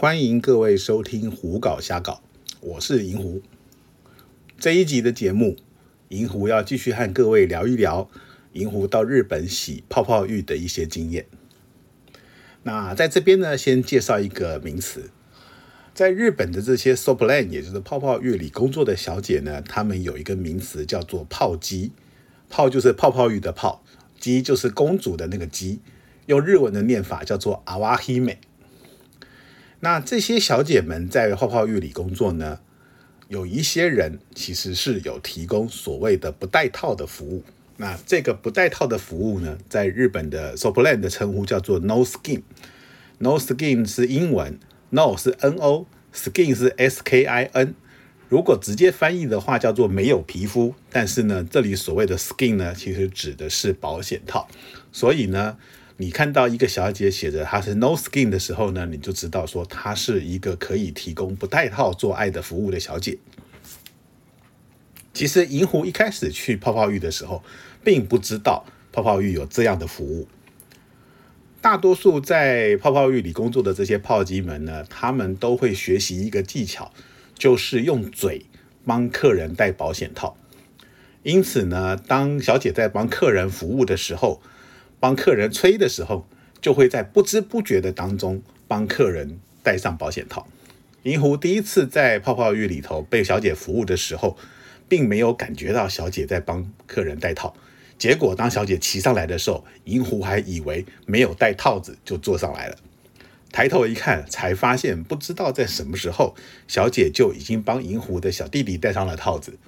欢迎各位收听《胡搞瞎搞》，我是银狐。这一集的节目，银狐要继续和各位聊一聊银狐到日本洗泡泡浴的一些经验。那在这边呢，先介绍一个名词，在日本的这些 soap l a n e 也就是泡泡浴里工作的小姐呢，她们有一个名词叫做泡姬，泡就是泡泡浴的泡，姬就是公主的那个姬，用日文的念法叫做阿瓦希美。那这些小姐们在泡泡浴里工作呢，有一些人其实是有提供所谓的不带套的服务。那这个不带套的服务呢，在日本的 soapland 的称呼叫做 no skin。no skin 是英文，no 是 n o，skin 是 s k i n。如果直接翻译的话，叫做没有皮肤。但是呢，这里所谓的 skin 呢，其实指的是保险套。所以呢，你看到一个小姐写着她是 no skin 的时候呢，你就知道说她是一个可以提供不带套做爱的服务的小姐。其实银狐一开始去泡泡浴的时候，并不知道泡泡浴有这样的服务。大多数在泡泡浴里工作的这些泡姬们呢，他们都会学习一个技巧，就是用嘴帮客人戴保险套。因此呢，当小姐在帮客人服务的时候，帮客人吹的时候，就会在不知不觉的当中帮客人戴上保险套。银狐第一次在泡泡浴里头被小姐服务的时候，并没有感觉到小姐在帮客人戴套。结果当小姐骑上来的时候，银狐还以为没有戴套子就坐上来了。抬头一看，才发现不知道在什么时候，小姐就已经帮银狐的小弟弟戴上了套子。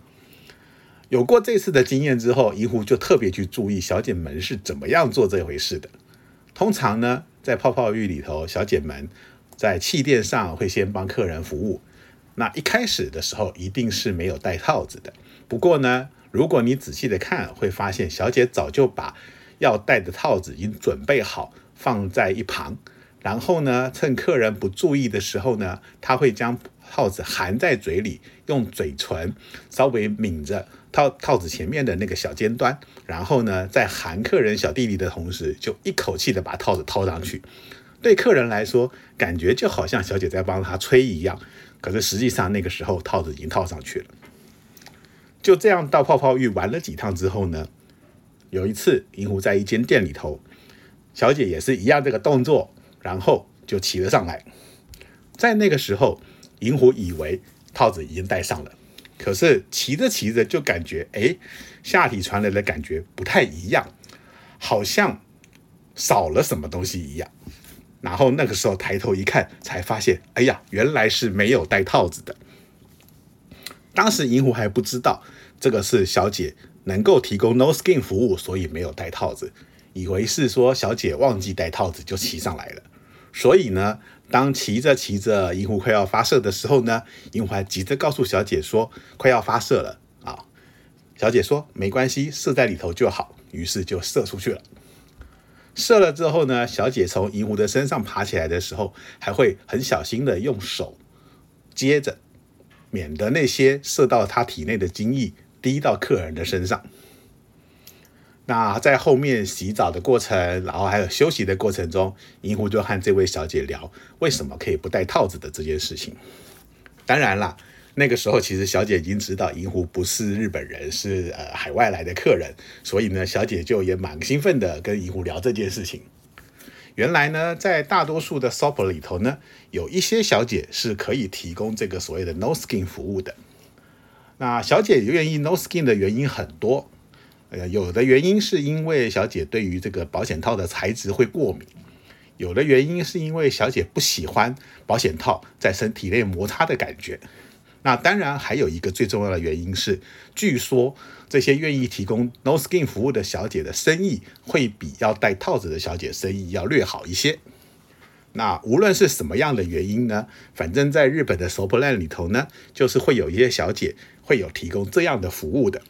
有过这次的经验之后，银狐就特别去注意小姐们是怎么样做这回事的。通常呢，在泡泡浴里头，小姐们在气垫上会先帮客人服务。那一开始的时候一定是没有戴套子的。不过呢，如果你仔细的看，会发现小姐早就把要戴的套子已经准备好放在一旁。然后呢，趁客人不注意的时候呢，她会将套子含在嘴里，用嘴唇稍微抿着。套套子前面的那个小尖端，然后呢，在喊客人小弟弟的同时，就一口气的把套子套上去。对客人来说，感觉就好像小姐在帮他吹一样。可是实际上那个时候套子已经套上去了。就这样到泡泡浴玩了几趟之后呢，有一次银狐在一间店里头，小姐也是一样这个动作，然后就骑了上来。在那个时候，银狐以为套子已经戴上了。可是骑着骑着就感觉，哎，下体传来的感觉不太一样，好像少了什么东西一样。然后那个时候抬头一看，才发现，哎呀，原来是没有戴套子的。当时银狐还不知道这个是小姐能够提供 no skin 服务，所以没有戴套子，以为是说小姐忘记戴套子就骑上来了。所以呢。当骑着骑着银狐快要发射的时候呢，银狐还急着告诉小姐说快要发射了啊。小姐说没关系，射在里头就好。于是就射出去了。射了之后呢，小姐从银狐的身上爬起来的时候，还会很小心的用手接着，免得那些射到她体内的精液滴到客人的身上。那在后面洗澡的过程，然后还有休息的过程中，银狐就和这位小姐聊为什么可以不戴套子的这件事情。当然啦，那个时候其实小姐已经知道银狐不是日本人，是呃海外来的客人，所以呢，小姐就也蛮兴奋的跟银狐聊这件事情。原来呢，在大多数的 shop 里头呢，有一些小姐是可以提供这个所谓的 No Skin 服务的。那小姐愿意 No Skin 的原因很多。呃，有的原因是因为小姐对于这个保险套的材质会过敏，有的原因是因为小姐不喜欢保险套在身体内摩擦的感觉。那当然还有一个最重要的原因是，据说这些愿意提供 no skin 服务的小姐的生意会比要戴套子的小姐生意要略好一些。那无论是什么样的原因呢，反正在日本的 soapland 里头呢，就是会有一些小姐会有提供这样的服务的。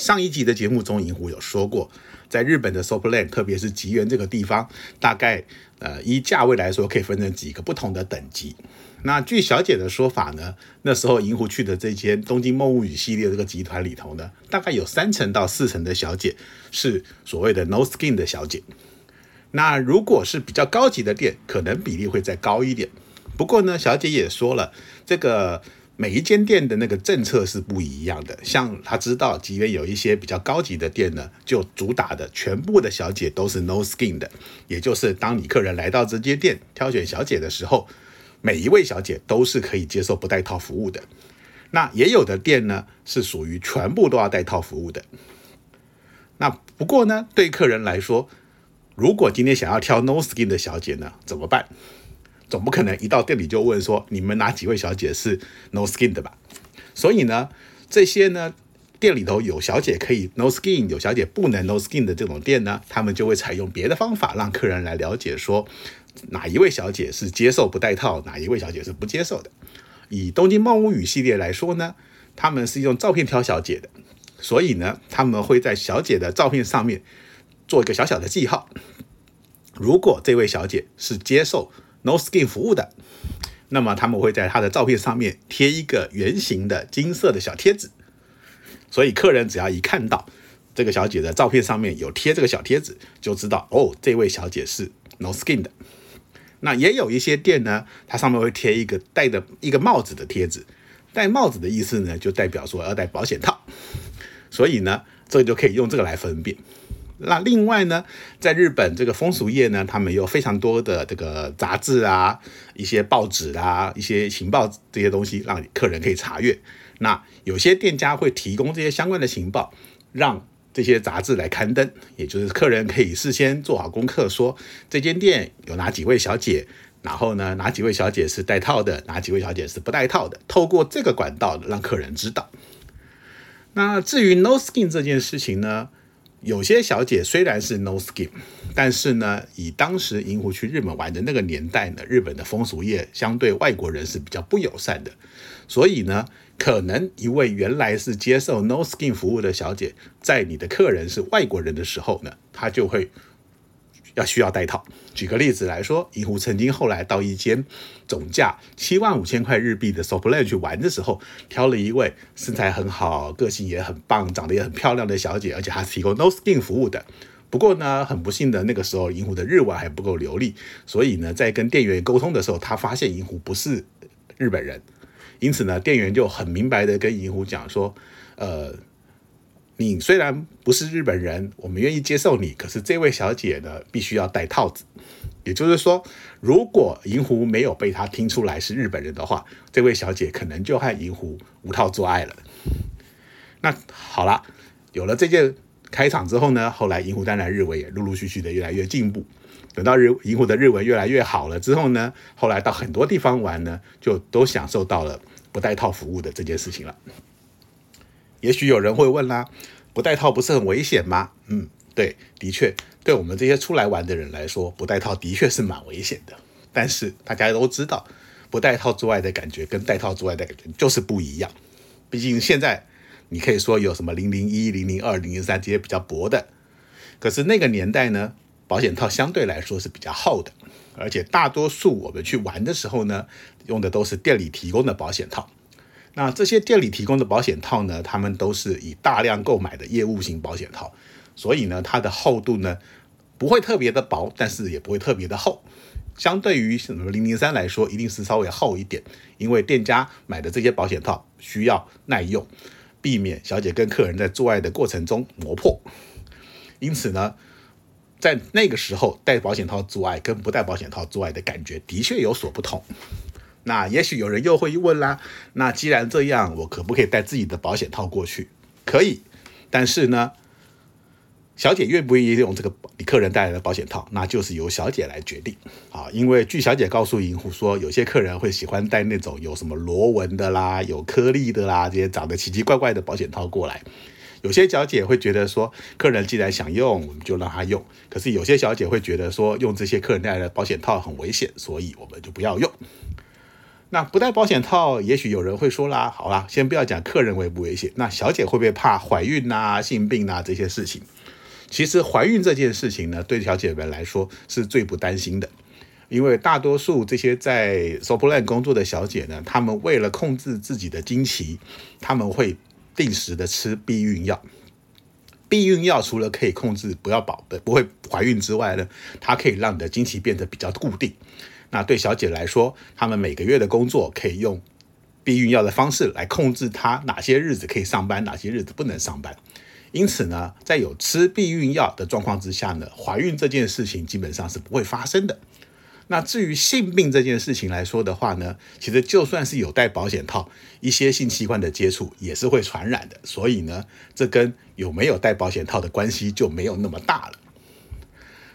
上一集的节目中，银狐有说过，在日本的 soapland，特别是吉原这个地方，大概呃依价位来说，可以分成几个不同的等级。那据小姐的说法呢，那时候银狐去的这间东京梦物语系列这个集团里头呢，大概有三成到四成的小姐是所谓的 no skin 的小姐。那如果是比较高级的店，可能比例会再高一点。不过呢，小姐也说了，这个每一间店的那个政策是不一样的。像他知道，即便有一些比较高级的店呢，就主打的全部的小姐都是 no skin 的，也就是当你客人来到这间店挑选小姐的时候，每一位小姐都是可以接受不带套服务的。那也有的店呢，是属于全部都要带套服务的。那不过呢，对客人来说，如果今天想要挑 no skin 的小姐呢，怎么办？总不可能一到店里就问说你们哪几位小姐是 no skin 的吧？所以呢，这些呢店里头有小姐可以 no skin，有小姐不能 no skin 的这种店呢，他们就会采用别的方法让客人来了解说哪一位小姐是接受不带套，哪一位小姐是不接受的。以东京梦屋语系列来说呢，他们是用照片挑小姐的，所以呢，他们会在小姐的照片上面做一个小小的记号。如果这位小姐是接受 No Skin 服务的，那么他们会在她的照片上面贴一个圆形的金色的小贴纸，所以客人只要一看到这个小姐的照片上面有贴这个小贴纸，就知道哦，这位小姐是 No Skin 的。那也有一些店呢，它上面会贴一个戴的一个帽子的贴纸，戴帽子的意思呢，就代表说要戴保险套，所以呢，这就可以用这个来分辨。那另外呢，在日本这个风俗业呢，他们有非常多的这个杂志啊、一些报纸啊、一些情报这些东西，让客人可以查阅。那有些店家会提供这些相关的情报，让这些杂志来刊登，也就是客人可以事先做好功课，说这间店有哪几位小姐，然后呢，哪几位小姐是带套的，哪几位小姐是不带套的，透过这个管道让客人知道。那至于 no skin 这件事情呢，有些小姐虽然是 no skin，但是呢，以当时银狐去日本玩的那个年代呢，日本的风俗业相对外国人是比较不友善的，所以呢。可能一位原来是接受 no skin 服务的小姐，在你的客人是外国人的时候呢，她就会要需要带套。举个例子来说，银狐曾经后来到一间总价七万五千块日币的 so plane 去玩的时候，挑了一位身材很好、个性也很棒、长得也很漂亮的小姐，而且还提供 no skin 服务的。不过呢，很不幸的那个时候，银狐的日文还不够流利，所以呢，在跟店员沟通的时候，他发现银狐不是日本人。因此呢，店员就很明白的跟银狐讲说，呃，你虽然不是日本人，我们愿意接受你，可是这位小姐呢，必须要戴套子。也就是说，如果银狐没有被他听出来是日本人的话，这位小姐可能就和银狐无套做爱了。那好了，有了这件开场之后呢，后来银狐当然日文也陆陆续续的越来越进步。等到日银狐的日文越来越好了之后呢，后来到很多地方玩呢，就都享受到了。不带套服务的这件事情了，也许有人会问啦，不带套不是很危险吗？嗯，对，的确，对我们这些出来玩的人来说，不带套的确是蛮危险的。但是大家都知道，不带套之外的感觉跟带套之外的感觉就是不一样。毕竟现在你可以说有什么零零一、零零二、零零三这些比较薄的，可是那个年代呢，保险套相对来说是比较厚的。而且大多数我们去玩的时候呢，用的都是店里提供的保险套。那这些店里提供的保险套呢，他们都是以大量购买的业务型保险套，所以呢，它的厚度呢不会特别的薄，但是也不会特别的厚。相对于什么零零三来说，一定是稍微厚一点，因为店家买的这些保险套需要耐用，避免小姐跟客人在做爱的过程中磨破。因此呢。在那个时候，戴保险套做爱跟不戴保险套做爱的感觉的确有所不同。那也许有人又会问啦，那既然这样，我可不可以带自己的保险套过去？可以，但是呢，小姐愿不愿意用这个客人带来的保险套，那就是由小姐来决定啊。因为据小姐告诉银狐说，有些客人会喜欢带那种有什么螺纹的啦、有颗粒的啦，这些长得奇奇怪怪的保险套过来。有些小姐会觉得说，客人既然想用，我们就让他用。可是有些小姐会觉得说，用这些客人带来的保险套很危险，所以我们就不要用。那不戴保险套，也许有人会说啦，好啦，先不要讲客人危不危险，那小姐会不会怕怀孕呐、性病呐这些事情？其实怀孕这件事情呢，对小姐们来说是最不担心的，因为大多数这些在 s o p l a n 工作的小姐呢，她们为了控制自己的经期，她们会。定时的吃避孕药，避孕药除了可以控制不要保的不会怀孕之外呢，它可以让你的经期变得比较固定。那对小姐来说，她们每个月的工作可以用避孕药的方式来控制她哪些日子可以上班，哪些日子不能上班。因此呢，在有吃避孕药的状况之下呢，怀孕这件事情基本上是不会发生的。那至于性病这件事情来说的话呢，其实就算是有戴保险套，一些性器官的接触也是会传染的。所以呢，这跟有没有戴保险套的关系就没有那么大了。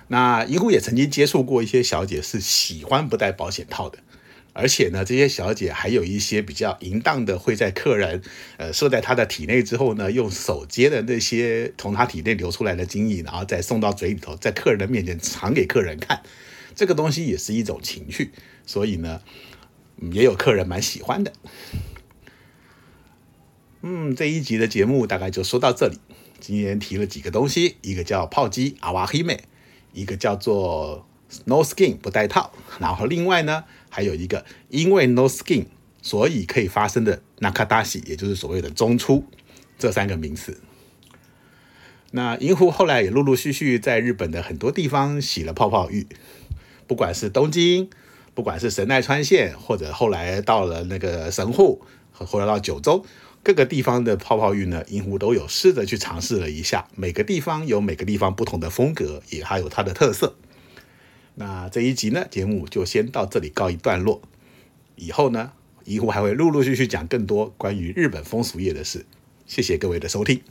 那银狐也曾经接触过一些小姐是喜欢不戴保险套的。而且呢，这些小姐还有一些比较淫荡的，会在客人呃射在她的体内之后呢，用手接的那些从她体内流出来的精液，然后再送到嘴里头，在客人的面前尝给客人看。这个东西也是一种情趣，所以呢，也有客人蛮喜欢的。嗯，这一集的节目大概就说到这里。今天提了几个东西，一个叫炮击阿瓦黑妹，一个叫做 No Skin 不带套，然后另外呢。还有一个，因为 no skin，所以可以发生的 nakadashi，也就是所谓的中出这三个名词。那银狐后来也陆陆续续在日本的很多地方洗了泡泡浴，不管是东京，不管是神奈川县，或者后来到了那个神户，和后来到九州各个地方的泡泡浴呢，银狐都有试着去尝试了一下。每个地方有每个地方不同的风格，也还有它的特色。那这一集呢，节目就先到这里告一段落。以后呢，银狐还会陆陆续续讲更多关于日本风俗业的事。谢谢各位的收听。